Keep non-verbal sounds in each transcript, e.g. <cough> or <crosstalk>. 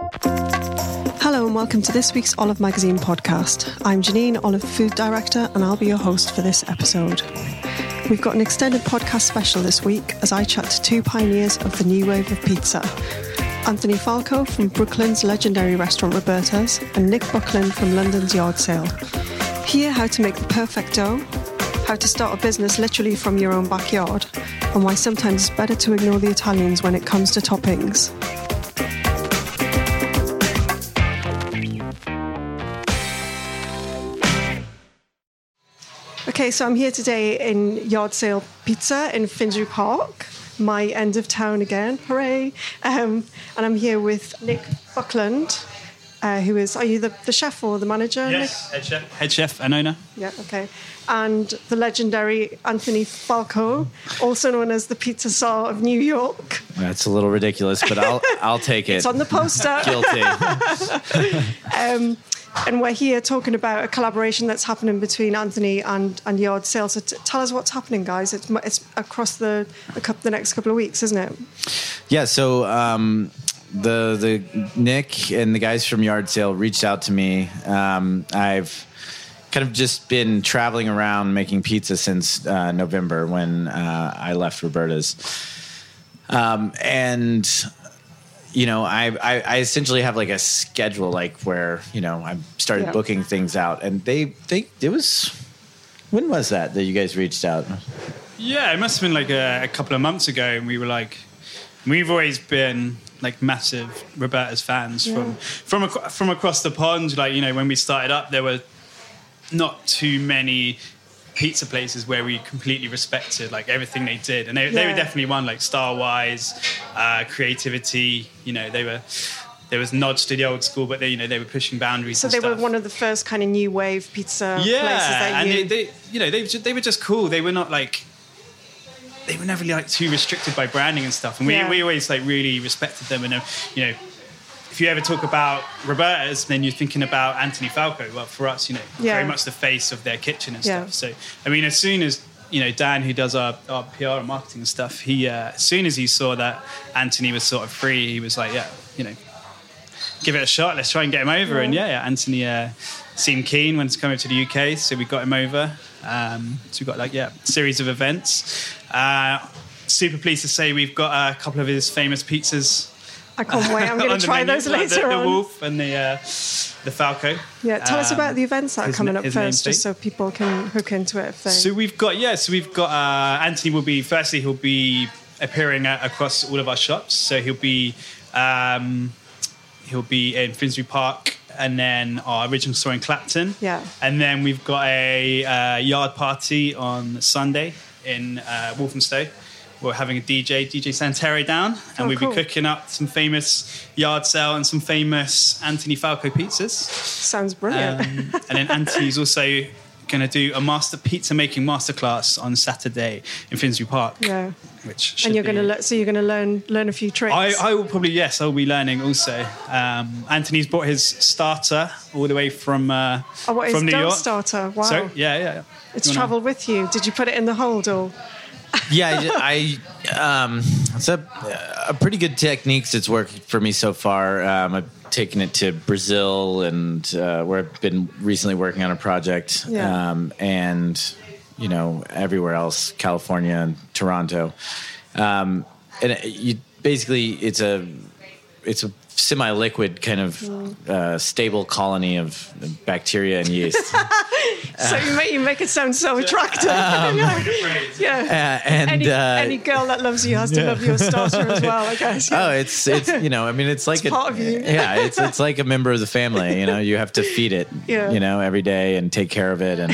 Hello and welcome to this week's Olive Magazine podcast. I'm Janine, Olive Food Director, and I'll be your host for this episode. We've got an extended podcast special this week as I chat to two pioneers of the new wave of pizza. Anthony Falco from Brooklyn's legendary restaurant Roberta's and Nick Buckland from London's Yard Sale. Hear how to make the perfect dough, how to start a business literally from your own backyard, and why sometimes it's better to ignore the Italians when it comes to toppings. Okay, so I'm here today in Yard Sale Pizza in Finsbury Park, my end of town again. Hooray! Um, and I'm here with Nick Buckland, uh, who is, are you the, the chef or the manager? Yes, head chef. Head chef and owner. Yeah, okay. And the legendary Anthony Falco, also known as the Pizza Czar of New York. That's a little ridiculous, but I'll I'll take it. It's on the poster. <laughs> Guilty. <laughs> um, and we're here talking about a collaboration that's happening between Anthony and, and Yard Sale. So t- tell us what's happening, guys. It's, it's across the, the, cou- the next couple of weeks, isn't it? Yeah. So um, the the Nick and the guys from Yard Sale reached out to me. Um, I've kind of just been traveling around making pizza since uh, November when uh, I left Roberta's, um, and you know, I, I, I essentially have like a schedule, like where you know I started Yeah. booking things out, and they they it was when was that that you guys reached out? Yeah, it must have been like a, a couple of months ago, and we were like, we've always been like massive Roberta's fans from from ac- from across the pond. Like you know, when we started up, there were not too many pizza places where we completely respected like everything they did, and they, they were definitely one like star wise, uh, creativity. You know, they were. There was nods to the old school, but they, you know, they were pushing boundaries. So and they stuff. were one of the first kind of new wave pizza places yeah, that and you. they, they, you know, they, were they were just cool. They were not like, they were never like too restricted by branding and stuff. And we, Yeah. we always like really respected them. And uh, you know, if you ever talk about Roberta's, then you're thinking about Anthony Falco. Well, for us, you know, Yeah. very much the face of their kitchen and Yeah. stuff. So, I mean, as soon as you know Dan, who does our, our PR and marketing and stuff, he uh, as soon as he saw that Anthony was sort of free, he was like, yeah, you know, give it a shot. Let's try and get him over. And yeah, yeah Anthony uh, seemed keen when to come over to the UK, so we got him over. Um, so we got like yeah, a series of events. Uh, super pleased to say we've got a couple of his famous pizzas. I can't wait. I'm going <laughs> to try those like later the, the on. Wolf and the uh, the Falco. Yeah, tell us Um, about the events that are coming up first, just so people can hook into it. If they... So we've got yeah, so we've got uh, Anthony will be firstly he'll be appearing uh, across all of our shops. So he'll be um, he'll be in Finsbury Park, and then our original store in Clapton. Yeah. And then we've got a uh, yard party on Sunday in uh, We're having a DJ, DJ Santerre down, and Oh, we'll cool. be cooking up some famous yard sale and some famous Anthony Falco pizzas. Sounds brilliant. Um, and then Anthony's <laughs> also going to do a master pizza making masterclass on Saturday in Finsbury Park. yeah. Which And you're going to le- so you're going to learn learn a few tricks. I, I will probably yes, I'll be learning also. Um, Anthony's brought his starter all the way from uh, oh, what from New York. starter? Wow. So yeah, yeah, yeah. it's travelled with you. Did you put it in the hold or? Yeah, I, I um, it's a, a pretty good techniques that's worked for me so far. Um, I've taken it to Brazil and uh, where I've been recently working on a project, Yeah. um, and you know everywhere else, California and Toronto, um, and it, you basically it's a it's a semi-liquid kind of Mm. uh, stable colony of bacteria and yeast. <laughs> So you make you make it sound so attractive. <laughs> yeah. yeah. Uh, and Any, uh, any girl that loves you has to love your starter as well, I guess. Oh, it's it's you know, I mean, it's <laughs> like It's a part of you. yeah, it's it's like a member of the family. You know, you have to feed it, Yeah. you know, every day and take care of it, and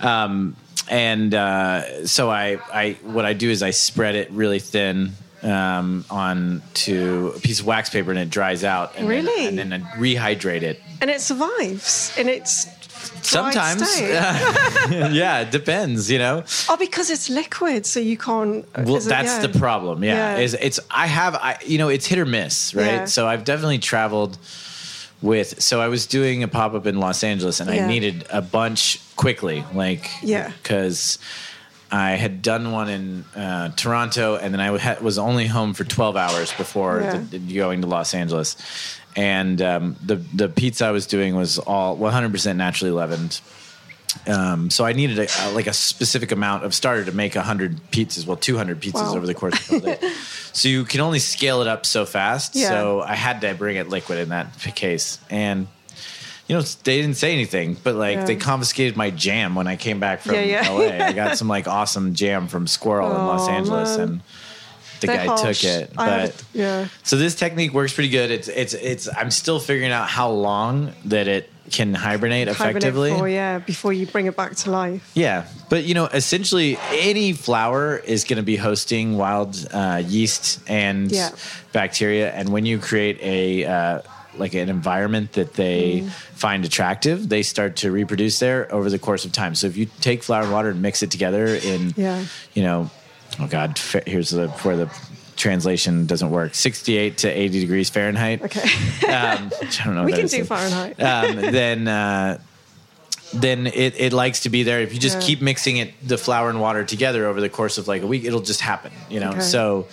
um, and uh, so I I what I do is I spread it really thin um, on to a piece of wax paper and it dries out. And Really? then, and then I rehydrate it. And it survives And its Sometimes, state. <laughs> yeah, it depends. You know, Oh, because it's liquid, so you can't. Well, is it- that's yeah. the problem. Yeah, Yeah. is it's I have I you know it's hit or miss, right? Yeah. So I've definitely traveled with. So I was doing a pop up in Los Angeles, and Yeah. I needed a bunch quickly, like Yeah. because. I had done one in uh, Toronto, and then I ha- was only home for 12 hours before Yeah. the, going to Los Angeles. And um, the the pizza I was doing was all 100% naturally leavened. Um, so I needed a, uh, like a specific amount of starter to make 100 pizzas, well, 200 pizzas Wow. over the course of the day. <laughs> so you can only scale it up so fast. Yeah. So I had to bring it liquid in that case. And, you know, they didn't say anything, but like Yeah. they confiscated my jam when I came back from Yeah, yeah. LA. I <laughs> got some like awesome jam from Sqirl in Los Oh, Angeles man. and the guy harsh. took it. But yeah. so this technique works pretty good. It's it's it's I'm still figuring out how long that it can hibernate Hibernate effectively. for, yeah, before you bring it back to life. Yeah, but you know, essentially, any flower is going to be hosting wild uh, yeast and Yeah. bacteria, and when you create a uh, like an environment that they Mm. find attractive, they start to reproduce there over the course of time. So if you take flour and water and mix it together in, Yeah. you know, oh god, here's the where the translation doesn't work 68 to 80 degrees fahrenheit Okay. <laughs> um, I don't know we can do. Fahrenheit. um, then uh, then it, it likes to be there. If you just Yeah. keep mixing it, the flour and water together over the course of like a week, it'll just happen. You know, Okay. so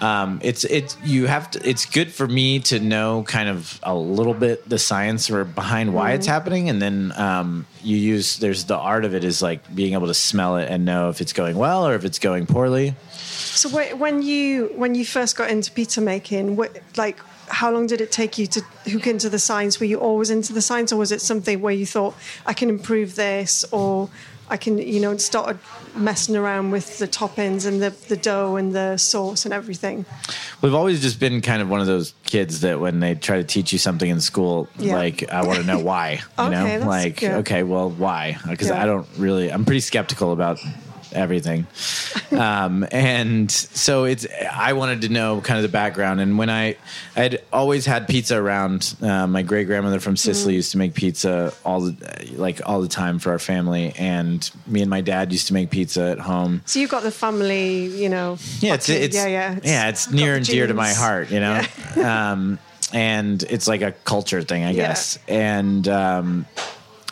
um, it's it's you have to. It's good for me to know kind of a little bit the science or behind why Mm-hmm. it's happening, and then um, you use there's the art of it is like being able to smell it and know if it's going well or if it's going poorly. So wh- when you when you first got into pizza making, what, like how long did it take you to hook into the science? Were you always into the science, or was it something where you thought I can improve this, or I can you know started messing around with the toppings and the the dough and the sauce and everything? We've always just been kind of one of those kids that when they try to teach you something in school, Yeah. like I want to know why. You <laughs> Okay, know, like good. okay, well, why? Because Yeah. I don't really. I'm pretty skeptical about everything, um, and so it's. I wanted to know kind of the background, and when I, I'd always had pizza around. Uh, my great grandmother from Sicily Mm. used to make pizza all the like all the time for our family, and me and my dad used to make pizza at home. So you've got the family, you know. Yeah, it's it's yeah, yeah, yeah, it's near and dear to my heart, you know. <laughs> um, and it's like a culture thing, I Yeah. guess. And um,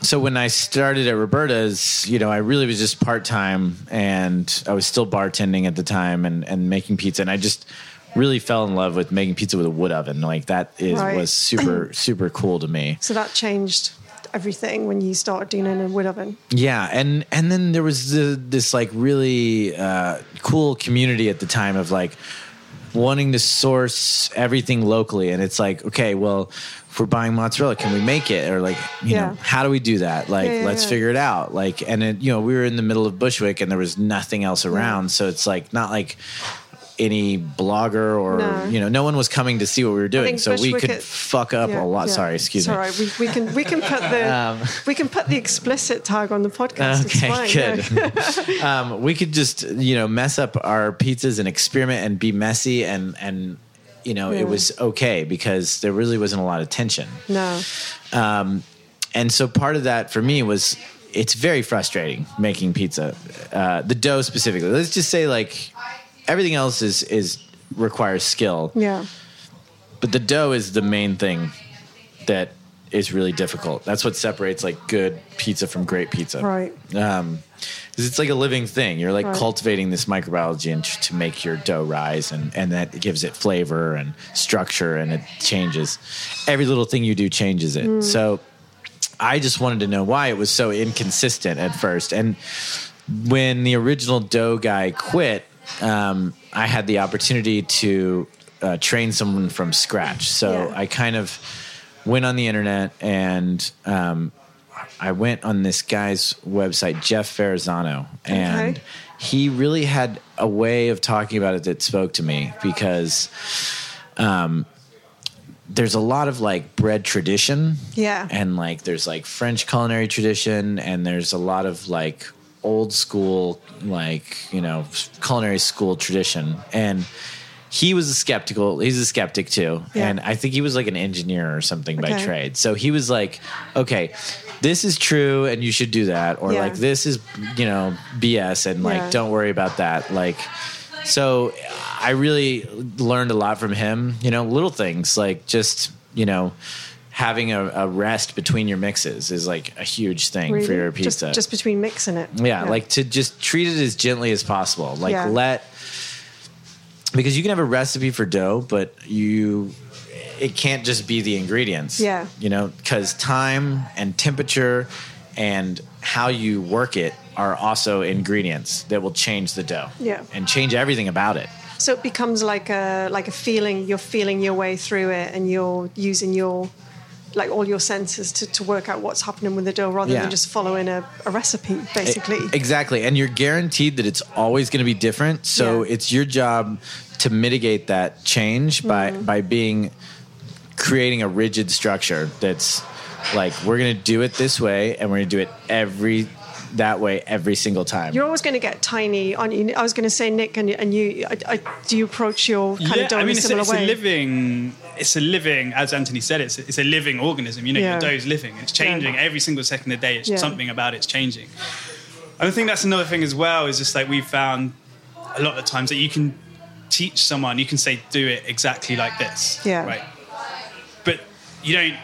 so when I started at Roberta's, you know, I really was just part time, and I was still bartending at the time and and making pizza, and I just really fell in love with making pizza with a wood oven. Like that is Right. was super <clears throat> super cool to me. So that changed everything when you started doing it in a wood oven. Yeah, and and then there was the, this like really uh, cool community at the time of like wanting to source everything locally, and it's like, okay, well, if we're buying mozzarella, can we make it? Or like, you Yeah. know, how do we do that? Like, Yeah, yeah, let's figure it out. Like, and it, you know, we were in the middle of Bushwick, and there was nothing else around, so it's like not like any blogger or No. you know no one was coming to see what we were doing so we could Bushwick- fuck up a lot sorry excuse it's me right. We, we can we can put the Um, we can put the explicit tag on the podcast. Okay, good. <laughs> um, we could just you know mess up our pizzas and experiment and be messy and and you know Yeah. it was okay because there really wasn't a lot of tension no. Um, and so part of that for me was it's very frustrating making pizza uh, the dough specifically let's just say like everything else is is requires skill Yeah. but the dough is the main thing that is really difficult that's what separates like good pizza from great pizza Right. um, 'cause it's like a living thing. You're like Right. cultivating this microbiology and to, to make your dough rise, and and that gives it flavor and structure, and it changes. Every little thing you do changes it. So, I just wanted to know why it was so inconsistent at first, and when the original dough guy quit, um, I had the opportunity to uh, train someone from scratch. So Yeah. I kind of went on the internet and um, I went on this guy's website, Jeff Varasano, and Okay. he really had a way of talking about it that spoke to me because um, there's a lot of like bread tradition, Yeah. and like there's like French culinary tradition, and there's a lot of like old school like you know culinary school tradition, and he was a skeptical. He's a skeptic too, Yeah. and I think he was like an engineer or something by trade. So he was like, okay, this is true, and you should do that, or Yeah. like this is you know BS, and like Yeah. don't worry about that, like. So I really learned a lot from him. You know, little things like just you know having a, a rest between your mixes is like a huge thing for your pizza. Just, just between mixing it. yeah, like to just treat it as gently as possible. Like Yeah. let because you can have a recipe for dough, but you it can't just be the ingredients. Yeah. You know, because time and temperature and how you work it are also ingredients that will change the dough. Yeah. And change everything about it. So it becomes like a like a feeling. You're feeling your way through it, and you're using your like all your senses to, to work out what's happening with the dough, rather Yeah. than just following a, a recipe, basically. E- Exactly. And you're guaranteed that it's always going to be different. So Yeah. it's your job to mitigate that change by Mm-hmm. by being creating a rigid structure that's like we're going to do it this way and we're going to do it every that way every single time. You're always going to get tiny. On you. I was going to say, Nick, and, and you, I, I, do you approach your kind of dough I mean, in a it's a, similar it's way? a living, it's a living, as Anthony said, it's a, it's a living organism. You know, Yeah. your dough's living. It's changing every single second of the day. It's Yeah. something about it's changing. And I think that's another thing as well. Is just like we've found a lot of times that you can teach someone, you can say, do it exactly like this. Yeah. Right. But you don't.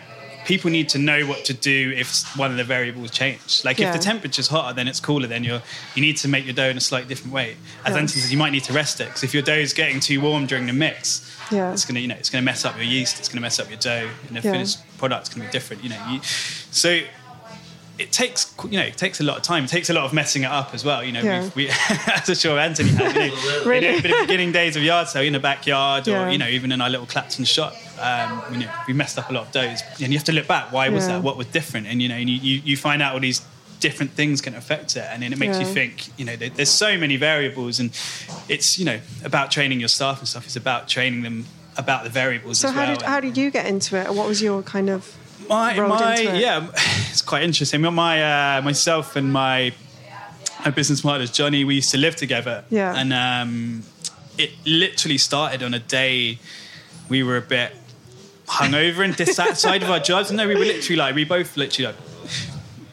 People need to know what to do if one of the variables change. Like Yeah. if the temperature's hotter, then it's cooler. Then you're you need to make your dough in a slightly different way. As Yeah. Anthony said, you might need to rest it because if your dough is getting too warm during the mix, Yeah. it's gonna you know it's gonna mess up your yeast. It's gonna mess up your dough, and the Yeah. finished product's gonna be different. You know, you, so it takes you know it takes a lot of time. It takes a lot of messing it up as well. You know, Yeah. we've, we <laughs> as I'm sure Anthony has. You know, <laughs> Really? in the- in the beginning days of yard sale in the backyard, or you know even in our little Clapton shop, um, you know we messed up a lot of doughs, and you have to look back. Why was Yeah. that? What was different? And you know, and you, you you find out all these different things can affect it, and then it makes Yeah. you think. You know, there, there's so many variables, and it's you know about training your staff and stuff. It's about training them about the variables so as how well. did how did you get into it? What was your kind of my, my it? yeah, <sighs> it's quite interesting. My uh, myself and my my business partners Johnny, we used to live together. Yeah. and um, it literally started on a day we were a bit hungover and dissatisfied <laughs> with our jobs. No, we were literally like we both literally like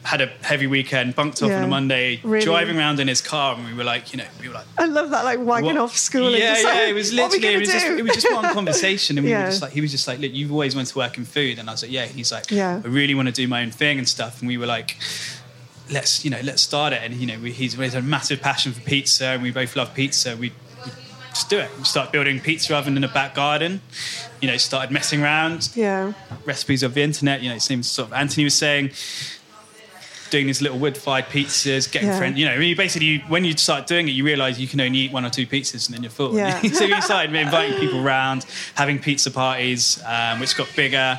had a heavy weekend, bunked off Yeah. on a Monday, Really? driving around in his car, and we were like, you know, we were like. I love that, like wagging What- off school. Yeah, yeah. like, It was <laughs> what are we literally. It was, just, it was just one <laughs> conversation, and we were just like, he was just like, look, you've always wanted to work in food, and I was like, yeah. And he's like, Yeah. I really want to do my own thing and stuff, and we were like. Let's you know, let's start it, and you know, we, he's he has a massive passion for pizza, and we both love pizza. We, we just do it. We start building pizza oven in the back garden. You know, started messing around, yeah, recipes of the internet. You know, it seems sort of Anthony was saying, doing these little wood-fired pizzas, getting Yeah. friends. You know, you basically when you start doing it, you realise you can only eat one or two pizzas and then you're full. <laughs> Yeah. so we started inviting people around, having pizza parties, um, which got bigger.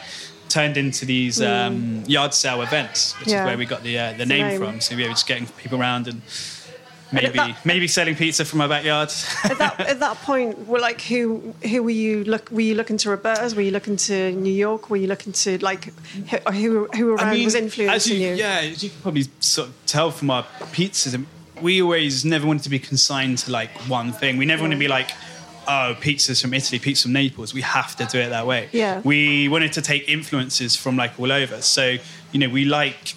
Turned into these um, yard sale events, which. Yeah. is where we got the uh, the The name, name. from. So we were just getting people around and maybe that- maybe selling pizza from my backyard. at that at that point, were like who who were you look? Were you looking to Roberta's? Were you looking to New York? Were you looking to like who who, around was as influencing you? Yeah, as you can probably sort of tell from our pizzas, we always never wanted to be consigned to like one thing. We never want to be like, oh, pizza's from Italy, pizza from Naples. We have to do it that way. Yeah. We wanted to take influences from like all over. So, you know, we like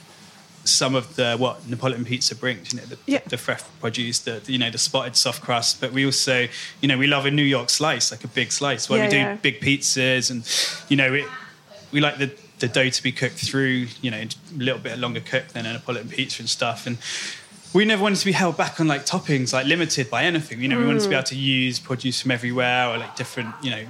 some of the what Neapolitan pizza brings, you know, the, Yeah. the fresh produce, the you know the spotted soft crust. But we also, you know, we love a New York slice, like a big slice. Where Yeah, we do yeah. big pizzas, and you know, it, we like the the dough to be cooked through, you know, a little bit longer cooked than a Neapolitan pizza and stuff. And we never wanted to be held back on like toppings, like limited by anything. You know, we wanted to be mm. able to use produce from everywhere or like different, you know.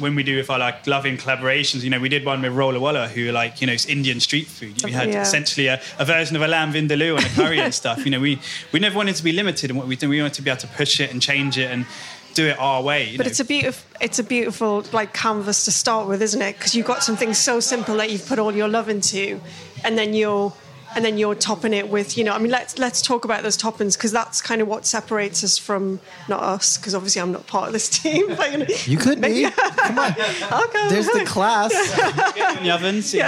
When we do with our like loving collaborations, you know, we did one with Rola Wala, who like, you know, it's Indian street food. We had Yeah. essentially a, a version of a lamb vindaloo and a curry and <laughs> stuff. You know, we we never wanted to be limited in what we do. We wanted to be able to push it and change it and do it our way. But know. it's a beautiful, it's a beautiful like canvas to start with, isn't it? Because you've got something so simple that you've put all your love into, and then you're, and then you're topping it with, you know, I mean, let's let's talk about those toppings because that's kind of what separates us from not us, because obviously I'm not part of this <laughs> team. But, you, know, You could be. Come on. <laughs> okay, There's the class. <laughs> in the oven. so-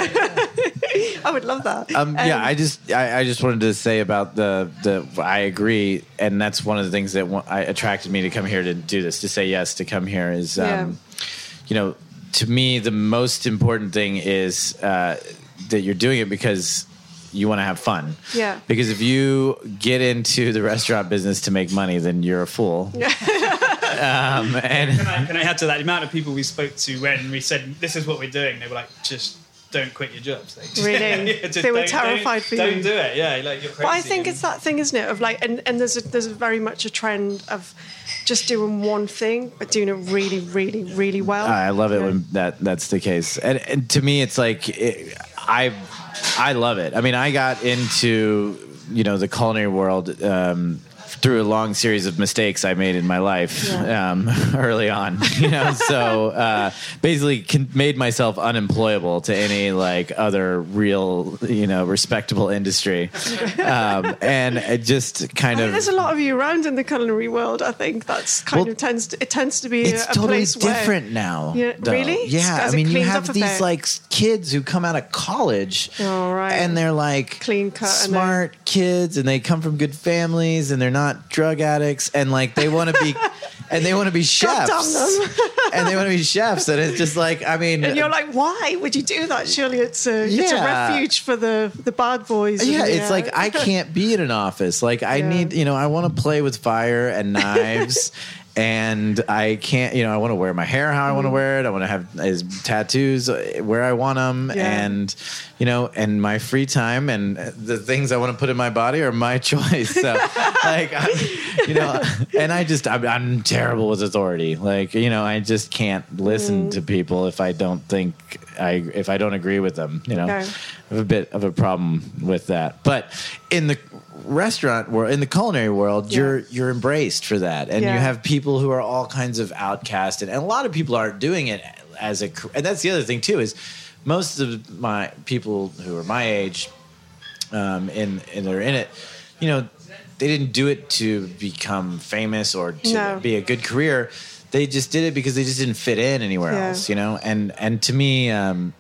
I would love that. Um, yeah, I just I, I just wanted to say about the the I agree, and that's one of the things that wa- I, attracted me to come here to do this. To say yes to come here is, um, Yeah. you know, to me the most important thing is uh, that you're doing it because you want to have fun. Yeah. Because if you get into the restaurant business to make money, then you're a fool. <laughs> um, and Can I, can I add to that? The amount of people we spoke to when we said, this is what we're doing, they were like, just don't quit your jobs. Like, just- Really? <laughs> just They were terrified don't, for Don't do it. Yeah, like you're crazy. But I think And- it's that thing, isn't it? Of like, and, and there's a, there's a very much a trend of just doing one thing, but doing it really, really, really well. I love it Yeah. when that that's the case. And, and to me, it's like it, I I love it. I mean, I got into you know the culinary world. Um, through a long series of mistakes I made in my life Yeah. um, <laughs> early on, <laughs> you know, so uh, basically con- made myself unemployable to any like other real, you know, respectable industry, um, and it just kind I of there's a lot of you around in the culinary world. I think that's kind Well, of tends to, it tends to be it's a, a totally place where- different now. Yeah, though. really? Yeah, I mean, you have these like kids who come out of college, Oh, right. and they're like Clean cut and smart kids, and they come from good families, and they're not drug addicts, and like they want to be, <laughs> and they want to be chefs, <laughs> and they want to be chefs, and it's just like, I mean, And you're like, why would you do that? Surely it's a it's a Yeah. refuge for the the bad boys. Yeah, it's like I can't be in an office. Like I <laughs> Yeah. need, you know, I want to play with fire and knives. And I can't, you know, I want to wear my hair how I want to mm. wear it. I want to have his tattoos uh, where I want them, Yeah. and you know, and my free time and uh, the things I want to put in my body are my <laughs> choice. So, like, I'm, you know, <laughs> and I just, I'm, I'm terrible with authority. Like, you know, I just can't listen mm. to people if I don't think I, if I don't agree with them. You know. I have a bit of a problem with that. But in the restaurant world, in the culinary world, Yeah. you're you're embraced for that, and Yeah. you have people who are all kinds of outcast, and, and a lot of people aren't doing it as a. And that's the other thing too is most of my people who are my age, um, and and they're in it, you know, they didn't do it to become famous or to No. be a good career. They just did it because they just didn't fit in anywhere Yeah. else, you know. And and to me, um,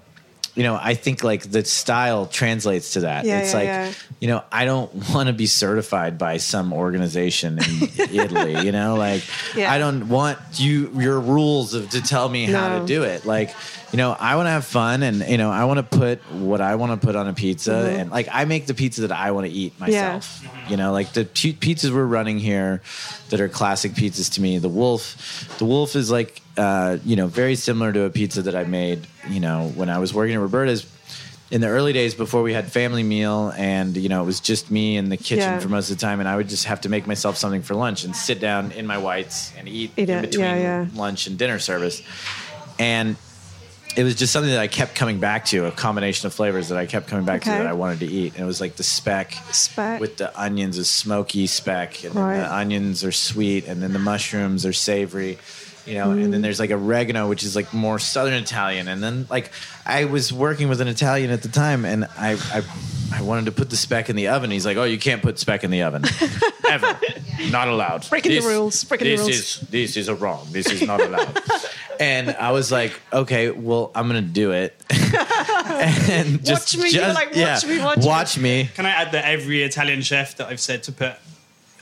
you know, I think like the style translates to that. Yeah, it's yeah, like, you know, I don't <laughs> want to be certified by some organization in <laughs> Italy, you know, like. I don't want you your rules of to tell me how to do it. Like, you know, I want to have fun and you know, I want to put what I want to put on a pizza Mm-hmm. and like I make the pizza that I want to eat myself. You know, like the pi- pizzas we're running here that are classic pizzas to me. The Wolf, the Wolf is like uh, you know, very similar to a pizza that I made, you know, when I was working at Roberta's in the early days before we had family meal and you know it was just me in the kitchen Yeah. for most of the time and i would just have to make myself something for lunch and sit down in my whites and eat, Eat in between yeah, yeah. lunch and dinner service and it was just something that i kept coming back to a combination of flavors that i kept coming back to that i wanted to eat and it was like the speck Speck. with the onions is smoky speck and then Right. the onions are sweet and then the mushrooms are savory you know and Mm. then there's like oregano which is like more southern italian and then like i was working with an italian at the time and i i I wanted to put the speck in the oven. He's like, oh, you can't put speck in the oven <laughs> ever, not allowed. Breaking the rules, breaking the this rules. is this is a wrong. This is not allowed. <laughs> and I was like, okay, well, I'm gonna do it. <laughs> and just, Watch me, you're just like, watch yeah, me, watch me. watch me. Can I add that every Italian chef that I've said to put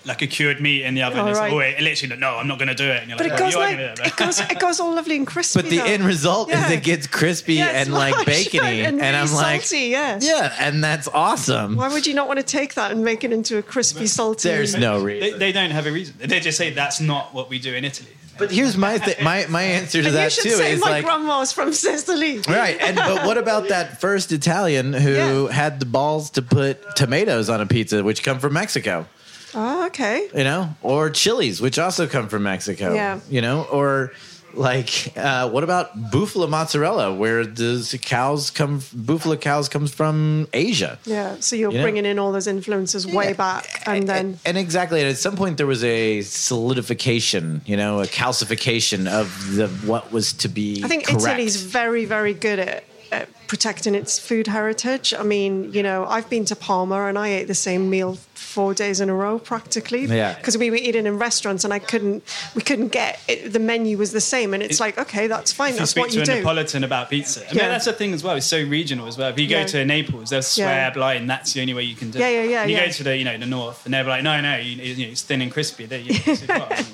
like a cured meat in the oven Oh, is right. always literally no, I'm not going to do it. And you're But like, it "Oh, goes you are like it, it goes it goes all lovely and crispy. But the though. end result Yeah. is it gets crispy Yeah, and like much, bacony, and, and, I'm really like, salty, yeah. yeah, and that's awesome. Why would you not want to take that and make it into a crispy, salty? There's no reason. they don't have a reason. They just say that's not what we do in Italy. But here's my th- my my answer to And that you should too say is my like grandma's from Sicily. right. And but what about that first Italian who Yeah. had the balls to put tomatoes on a pizza, which come from Mexico? Oh, okay. You know, or chilies, which also come from Mexico. Yeah. You know, or like uh, what about buffalo mozzarella, where the cows come? Buffalo cows comes from Asia. Yeah. So you're You know? bringing in all those influences way Yeah. back, and then and exactly and at some point there was a solidification you know a calcification of the what was to be I think correct. Italy's very, very good at, at protecting its food heritage. I mean, you know, I've been to Parma and I ate the same meal four days in a row practically. Yeah. Because we were eating in restaurants and I couldn't, we couldn't get it, the menu was the same, and it's like, okay, that's fine. If you That's speak what to you a do. Neapolitan about pizza, I mean, Yeah. that's the thing as well. It's so regional as well. If you go Yeah. to Naples, they'll swear Yeah. blind that's the only way you can do Yeah, it. yeah, yeah, And you yeah. go to the you know the north, and they're like, no, no, you, you know, it's thin and crispy. There, you know, it's what I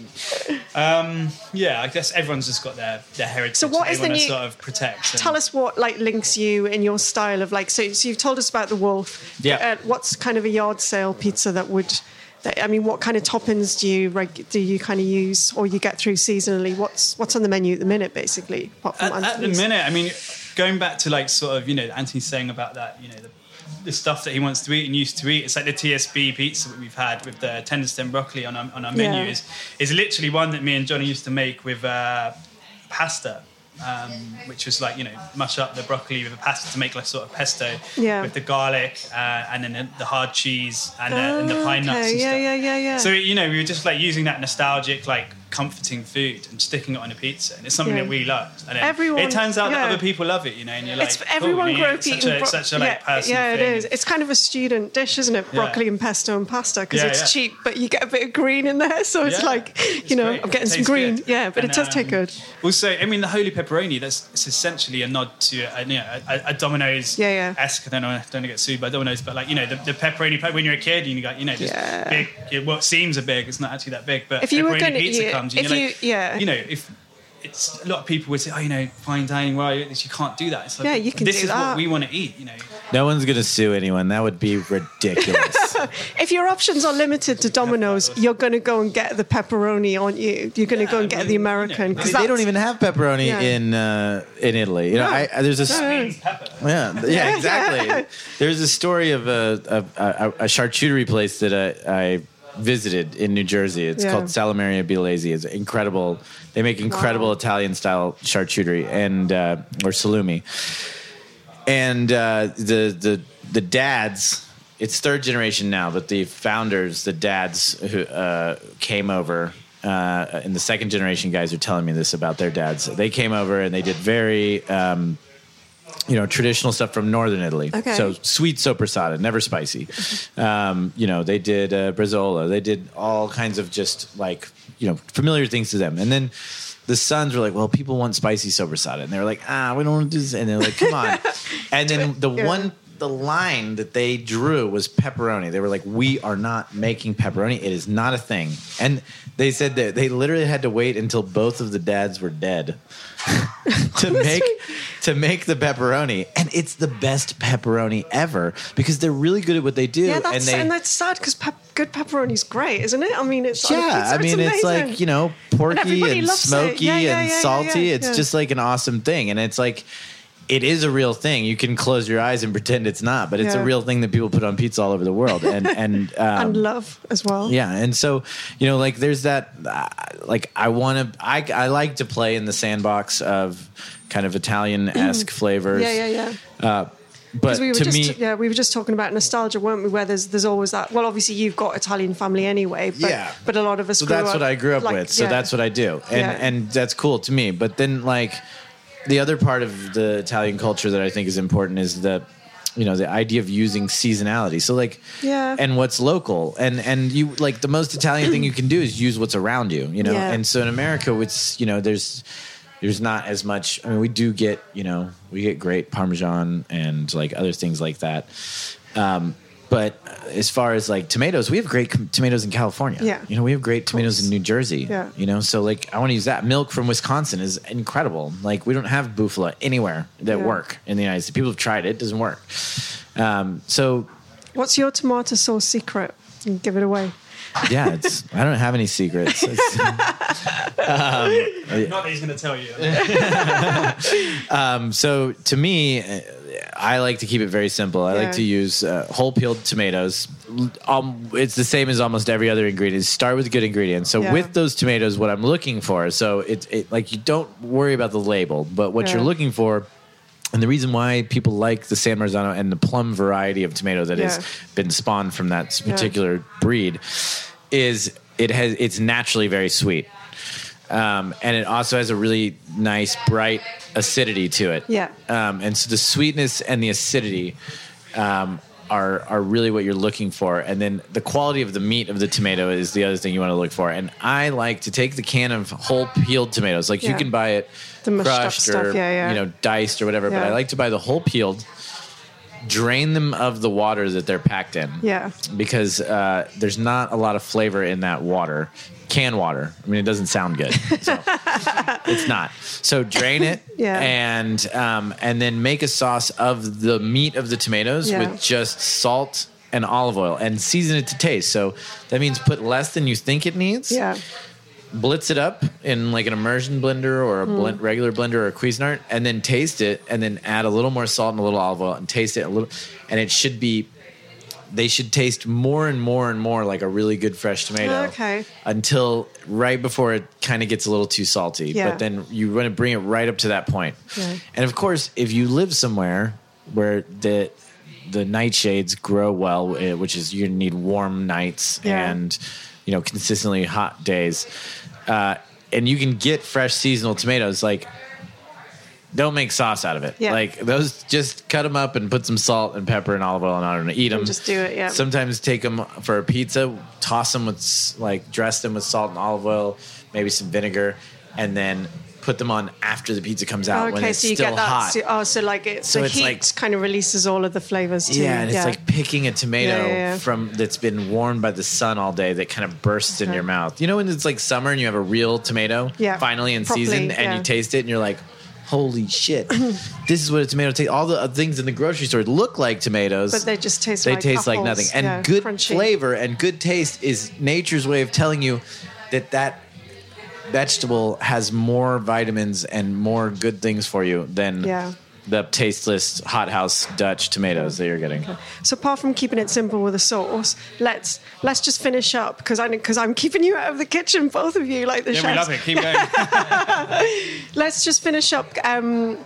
mean. um, yeah, I guess everyone's just got their their heritage. So what they is the new- sort of protect? Tell us what like links you in your style of like. So, so you've told us about the wolf. Yeah. Uh, what's kind of a yard sale pizza that would? That, I mean, what kind of toppings do you reg- do you kind of use or you get through seasonally? What's what's on the menu at the minute, basically? Apart from at, at the minute, I mean, going back to like sort of you know Anthony's saying about that, you know the, the stuff that he wants to eat and used to eat. It's like the TSB pizza that we've had with the tender stem broccoli on our, on our menu Yeah. is is literally one that me and Johnny used to make with uh, pasta. Um, which was like you know mush up the broccoli with the pasta to make like sort of pesto Yeah. with the garlic uh, and then the, the hard cheese and, the, and the Oh, pine nuts okay. and Yeah, stuff. yeah, yeah, yeah. So you know we were just like using that nostalgic like comforting food and sticking it on a pizza and it's something Yeah. that we love. and Everyone- it turns out yeah. that other people love it you know and you're like It's cool, everyone you know, grew up it's such eating bro- such a like yeah, personal yeah, it thing. is. It's kind of a student dish, isn't it? Broccoli and pesto and pasta because it's cheap, but you get a bit of green in there, <laughs> so it's like It's you know, great. I'm getting some green. good. Yeah, but And, it does take um, good. Also, I mean, the holy pepperoni, that's it's essentially a nod to a, you know, a, a Domino's Yeah, yeah. esque. I don't know, I don't get sued by Domino's, but like, you know, the, the pepperoni, when you're a kid, and you got, you know, this Yeah. big, what seems a big, it's not actually that big, but If you were pepperoni gonna- pizza yeah, comes, and if you're you- like, yeah. you know, if it's a lot of people would say, oh, you know, fine dining, well, you can't do that. It's like, Yeah, you can this do is that. what we want to eat, you know. no one's gonna sue anyone that would be ridiculous <laughs> If your options are limited to Domino's, you're going to go and get the pepperoni, aren't you? You're going to go Yeah, and I get mean, the you know, American. they- 'cause they don't even have pepperoni Yeah. in uh, in Italy. You know, No. I, I, there's a No. Pepper. <laughs> yeah, yeah, <laughs> exactly. There's a story of a a, a, a charcuterie place that I, I visited in New Jersey. It's Yeah. called Salumeria Biellese. It's incredible. They make incredible Wow. Italian style charcuterie and uh, or salumi. And uh, the the the dads, it's third generation now, but the founders, the dads who uh, came over. Uh, and the second generation guys are telling me this about their dads. They came over and they did very um, you know traditional stuff from northern Italy. Okay. So sweet sopressata, never spicy. Um, you know they did uh, bresaola. They did all kinds of just like you know familiar things to them. And then the sons were like, "Well, people want spicy sopressata," and they were like, "Ah, we don't want to do this." And they're like, "Come on!" <laughs> and then the Yeah. one. The line that they drew was pepperoni. They were like, "We are not making pepperoni. It is not a thing." And they said that they literally had to wait until both of the dads were dead <laughs> to <laughs> make to make the pepperoni, and it's the best pepperoni ever because they're really good at what they do. Yeah, and that's they, and that's sad because pep- good pepperoni's great, isn't it? I mean, it's yeah, pizza, I mean, it's, amazing. like you know, porky everybody and, smoky Yeah, yeah, and yeah, yeah, salty. it's just like an awesome thing, and it's like. It is a real thing. You can close your eyes and pretend it's not, but it's Yeah. a real thing that people put on pizza all over the world. And <laughs> and um, and love as well. yeah, and so you know, like there's that. Uh, like I want to. I I like to play in the sandbox of kind of Italian esque flavors. Mm. yeah, yeah, yeah. Uh, but we were to just me, yeah, we were just talking about nostalgia, weren't we? Where there's there's always that. Well, obviously you've got Italian family anyway, but Yeah. but a lot of us. so grew that's up what I grew up like, with. So yeah. that's what I do, and Yeah. and that's cool to me. But then like the other part of the Italian culture that I think is important is that you know the idea of using seasonality. So like Yeah. and what's local and and you like the most Italian thing you can do is use what's around you. You know, Yeah. and so in America, it's you know there's there's not as much. I mean, we do get you know we get great Parmesan and like other things like that. Um, but as far as like tomatoes, we have great com- tomatoes in California. Yeah. you know we have great tomatoes in New Jersey. Yeah. you know so like I want to use that milk from Wisconsin is incredible. Like we don't have bufala anywhere that Yeah. work in the United States. People have tried it; it doesn't work. Um, so What's your tomato sauce secret? And give it away. Yeah, it's I don't have any secrets. It's, <laughs> Not that he's going to tell you. <laughs> so to me, uh, I like to keep it very simple. I Yeah. like to use uh, whole peeled tomatoes. Um, it's the same as almost every other ingredient. Start with good ingredients. So Yeah. with those tomatoes, what I'm looking for, so it's it, like you don't worry about the label, but what Yeah. you're looking for. And the reason why people like the San Marzano and the plum variety of tomato that has been spawned from that Yeah. particular breed is it has it's naturally very sweet. Um, and it also has a really nice, bright acidity to it. Yeah. Um, and so the sweetness and the acidity um, are are really what you're looking for. And then the quality of the meat of the tomato is the other thing you want to look for. And I like to take the can of whole peeled tomatoes. Like you can buy it The crushed stuff, or yeah, yeah. you know diced or whatever. But I like to buy the whole peeled. Drain them of the water that they're packed in Yeah. because uh, there's not a lot of flavor in that water. Can water. I mean, it doesn't sound good. So <laughs> it's not. So drain it, <laughs> Yeah. and um, and then make a sauce of the meat of the tomatoes with just salt and olive oil, and season it to taste. So that means put less than you think it needs. Yeah. Blitz it up in like an immersion blender or a Hmm. blend, regular blender or a Cuisinart, and then taste it, and then add a little more salt and a little olive oil, and taste it a little, and it should be they should taste more and more and more like a really good fresh tomato. Okay. Until right before it kind of gets a little too salty. Yeah. But then you want to bring it right up to that point. Yeah. And of course, if you live somewhere where the the nightshades grow well, eh, which is you need warm nights Yeah. and you know consistently hot days, uh, and you can get fresh seasonal tomatoes like don't make sauce out of it. Yeah. Like those, just cut them up and put some salt and pepper and olive oil on it and eat them. just do it, yeah. Sometimes take them for a pizza, toss them with like dress them with salt and olive oil, maybe some vinegar, and then put them on after the pizza comes out when okay, it's so you still get that. hot. So, oh, so like it, So the it's heat like- kind of releases all of the flavors too. yeah, and it's like picking a tomato Yeah, yeah, yeah. from that's been warmed by the sun all day that kind of bursts in your mouth. You know when it's like summer and you have a real tomato Yeah, finally in properly, season and yeah. you taste it and you're like, holy shit, <coughs> this is what a tomato tastes. All the uh, things in the grocery store look like tomatoes, But they just taste they like taste like nothing. And Yeah, good crunchy. flavor and good taste is nature's way of telling you that that vegetable has more vitamins and more good things for you than Yeah. the tasteless hothouse Dutch tomatoes that you're getting. So apart from keeping it simple with a sauce, let's let's just finish up because I because I'm keeping you out of the kitchen, both of you, like the Yeah, we love it. Keep going. <laughs> Let's just finish up. Um,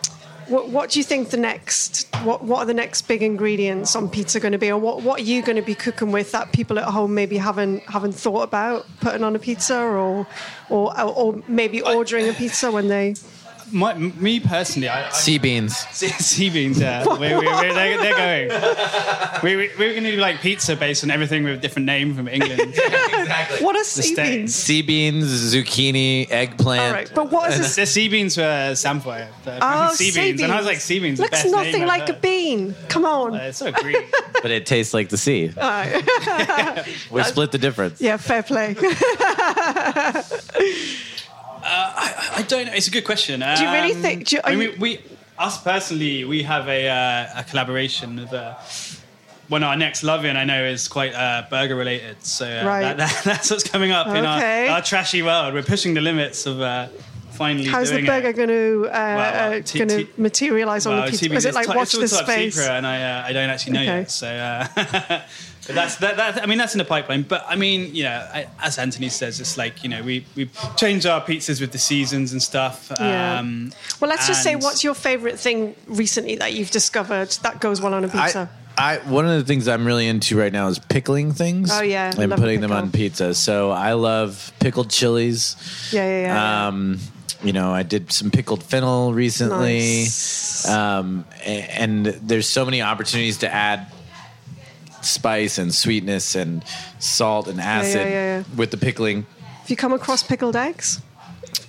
what, what do you think the next? What what are the next big ingredients on pizza going to be, or what what are you going to be cooking with that people at home maybe haven't haven't thought about putting on a pizza, or or or maybe ordering a pizza when they My, me personally, I, I Sea beans. sea beans. Yeah, <laughs> we, we, we, they're, they're going. We, we, we're going to do like pizza based on everything with a different name from England. <laughs> Exactly. What are sea steak. beans? Sea beans, zucchini, eggplant. All right, but what is this? the sea beans were Samphire. Oh, sea beans. And I was like, sea beans. the Looks best nothing name I've like a bean. Come on. Uh, It's so green. <laughs> But it tastes like the sea. we split the difference. yeah, fair play. Do I don't know. It's a good question. Do you really Um, think? Do you, I mean, you- we, we, us personally, we have a, uh, a collaboration with uh, one of our next loving. I know is quite uh, burger related. So uh, Right. that, that, <laughs> that's what's coming up in our, our trashy world. We're pushing the limits of uh, finally how's the burger going to uh, Well, uh, T- going to T- materialize on Well, the pizza? TBC Is it like top- watch it's this all top space? secret, and I uh, I don't actually know Okay. yet. So, uh, <laughs> but that's that, that. I mean, that's in the pipeline. But I mean, you know, I, as Anthony says, it's like you know, we we change our pizzas with the seasons and stuff. Yeah. Um, Well, let's just say, what's your favorite thing recently that you've discovered that goes well on a pizza? I, I one of the things I'm really into right now is pickling things. Oh, yeah. and Love a putting them on pizza. So I love pickled chilies. yeah, yeah, yeah. Um, you know, I did some pickled fennel recently, Nice. um, a- and there's so many opportunities to add spice and sweetness and salt and acid yeah, yeah. with the pickling. Have you come across pickled eggs?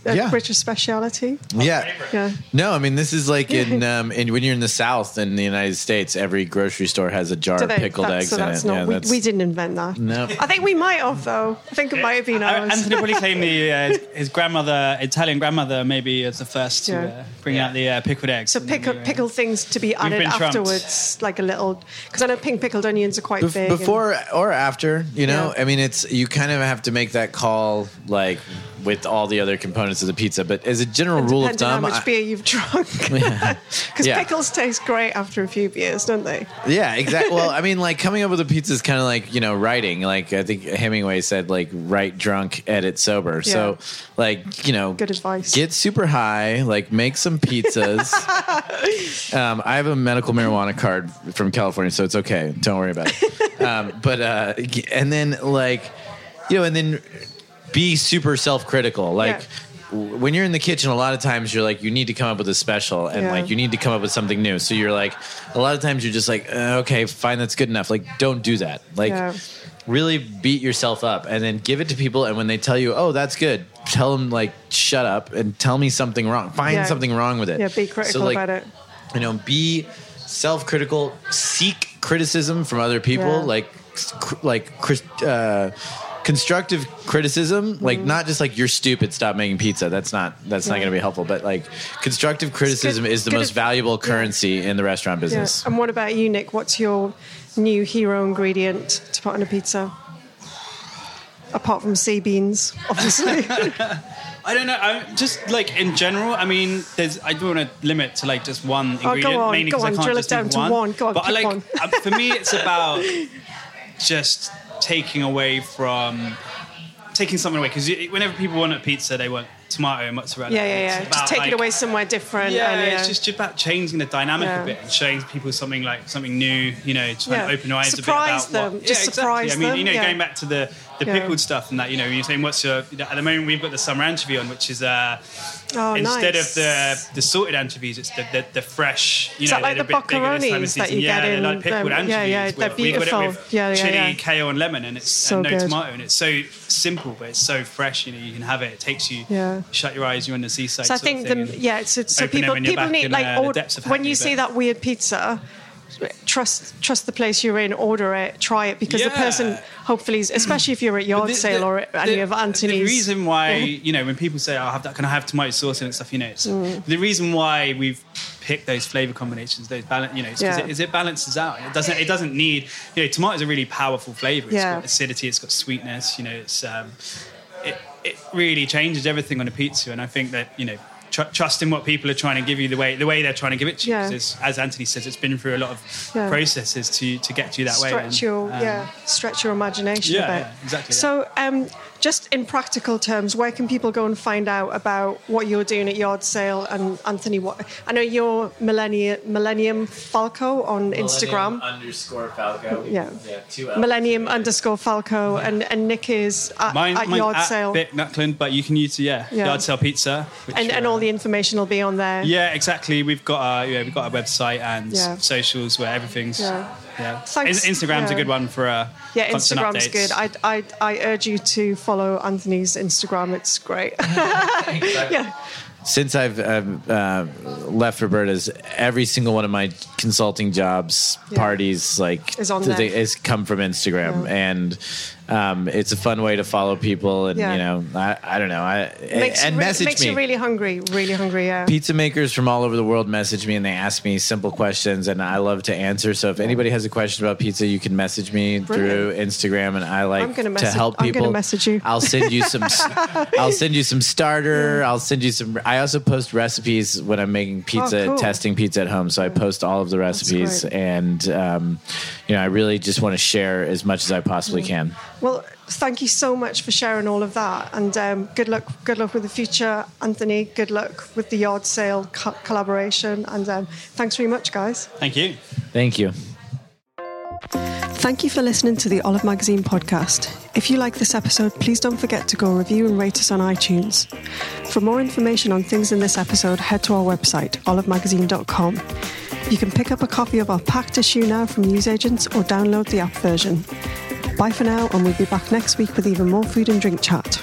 A Yeah. British speciality. Yeah. Yeah. No, I mean this is like in, <laughs> um, in when you're in the South in the United States, every grocery store has a jar of pickled That's- eggs so in that's it. not. Yeah, we, that's- we didn't invent that. No. I think we might have though. I think it might have been ours. Anthony probably <laughs> claimed the uh, his grandmother, Italian grandmother, maybe as the first to uh, bring out the uh, pickled eggs. So And then pickle, you, uh, pickle things to be added been trumped. afterwards, like a little. Because I know pink pickled onions are quite Bef- big. and- before or after, you know. Yeah. I mean, it's you kind of have to make that call like with all the other components of the pizza. But as a general rule of thumb, how much I- beer you've drunk. <laughs> Because <laughs> Yeah. pickles taste great after a few beers, don't they? Yeah, exactly. well, I <laughs> mean, like coming up with a pizza is kind of like you know writing. Like I think Hemingway said, like write drunk, edit sober. So, like you know, Good advice. Get super high, like make some pizzas. um, I have a medical marijuana card from California, so it's okay. Don't worry about it. um, but uh, and then like you know, and then be super self critical. Like. Yeah. w- When you're in the kitchen, a lot of times you're like, you need to come up with a special, and Yeah. like you need to come up with something new. So you're like, a lot of times you're just like, uh, okay, fine, that's good enough. Like, don't do that. Like, Yeah. really beat yourself up, and then give it to people. And when they tell you, oh, that's good, tell them like, shut up and tell me something wrong. Find Yeah. something wrong with it. Yeah, be critical So, like, about it. You know, be self-critical. Seek criticism from other people. Yeah. Like, cr- like. Chris- Uh, constructive criticism Mm-hmm. like not just like you're stupid stop making pizza that's not that's not going to be helpful but like constructive criticism is the most if- valuable yeah. currency in the restaurant Yeah. business And what about you, Nick? What's your new hero ingredient to put on a pizza? Apart from sea beans, obviously. <laughs> <laughs> I don't know. I'm just like in general, I mean, there's. I don't want to limit to like just one Oh, go ingredient. on, mainly go 'cause I on, can't drill it just think down of to one. one. Go on, but I pick like one. uh, for me, it's about <laughs> just taking away from taking something away because whenever people want a pizza, they want tomato and mozzarella. yeah, yeah, yeah. about, Just take like, it away somewhere different. Yeah, and, it's just about changing the dynamic Yeah. a bit and showing people something like something new. You know, trying Yeah. to open their eyes Surprise a bit about them, what. just yeah, surprise exactly. I mean, you know, yeah. going back to the the Yeah. pickled stuff and that. You know, you're saying what's your? At the moment, we've got the summer anchovy on, which is uh, Oh, instead nice. of the the salted anchovies, it's the the, the fresh. You Is know, that like the a bit bigger this time of boquerones that you yeah, get in like pickled them? anchovies. Yeah, yeah, with- they're we got it beautiful. with Yeah, yeah, chili, yeah. kale, and lemon, and it's So and no good. tomato, and it's so simple, but it's so fresh. You know, you can have it. It takes you. Yeah. Shut your eyes. You're on the seaside. So I think the yeah, so, so people people need like uh, depths of when you see that weird pizza, trust trust the place you're in, order it, try it because the person hopefully, is, especially if you're at yard the- sale the- or at any the- of Anthony's. The reason why, you know, when people say, "I'll have that," can I have tomato sauce and stuff? You know, it's, Mm. the reason why we've picked those flavor combinations, those balance, you know, 'cause Yeah. it, is it balances out. It doesn't. It doesn't need. You know, tomato is a really powerful flavor. It's Yeah. got acidity. It's got sweetness. You know, it's um, it it really changes everything on a pizza. And I think that you know. Tr- trust in what people are trying to give you the way the way they're trying to give it to you. Yeah. it's- As Anthony says, it's been through a lot of Yeah. processes to to get you that way. stretch your um, yeah stretch your imagination Yeah, a bit. yeah, exactly. So, um, just in practical terms, where can people go and find out about what you're doing at Yard Sale and Anthony? What I know you're Millennium Millennium Falco on Instagram. underscore Falco. Yeah. two Millennium underscore Falco and, and Nick is at, Mine, at mine's Yard at Sale. Nick Buckland, but you can use yeah, Yeah. Yard Sale Pizza. and, and uh, all the information will be on there. yeah, exactly. We've got our yeah, we've got our website and Yeah. socials where everything's Yeah. yeah. Thanks. In- Instagram's Yeah. a good one for uh, Yeah, Instagram's updates. good. I, I, I urge you to follow Anthony's Instagram. It's great. <laughs> yeah. Since I've um, uh, left Roberta's, every single one of my consulting jobs, Yeah. parties, like Is on th- there. is come from Instagram, Yeah. and um, it's a fun way to follow people. And Yeah. you know, I, I don't know, I Makes, and re- message makes me. you really hungry, really hungry, yeah. Pizza makers from all over the world message me and they ask me simple questions, and I love to answer. So if anybody has a question about pizza, you can message me through Instagram, and I like to message- help I'm gonna people. message you. I'll send you some. <laughs> I'll send you some starter. I'll send you some. I also post recipes when I'm making pizza, Oh, cool. testing pizza at home. So I post all of the recipes, and um, you know, I really just want to share as much as I possibly can. Well, thank you so much for sharing all of that, and um, good luck. Good luck with the future, Anthony. Good luck with the yard sale co- collaboration, and um, thanks very much, guys. Thank you. Thank you. Thank you for listening to the Olive Magazine podcast. If you like this episode, please don't forget to go review and rate us on iTunes. For more information on things in this episode, head to our website, olivemagazine.com. You can pick up a copy of our packed issue now from newsagents or download the app version. Bye for now, and we'll be back next week with even more food and drink chat.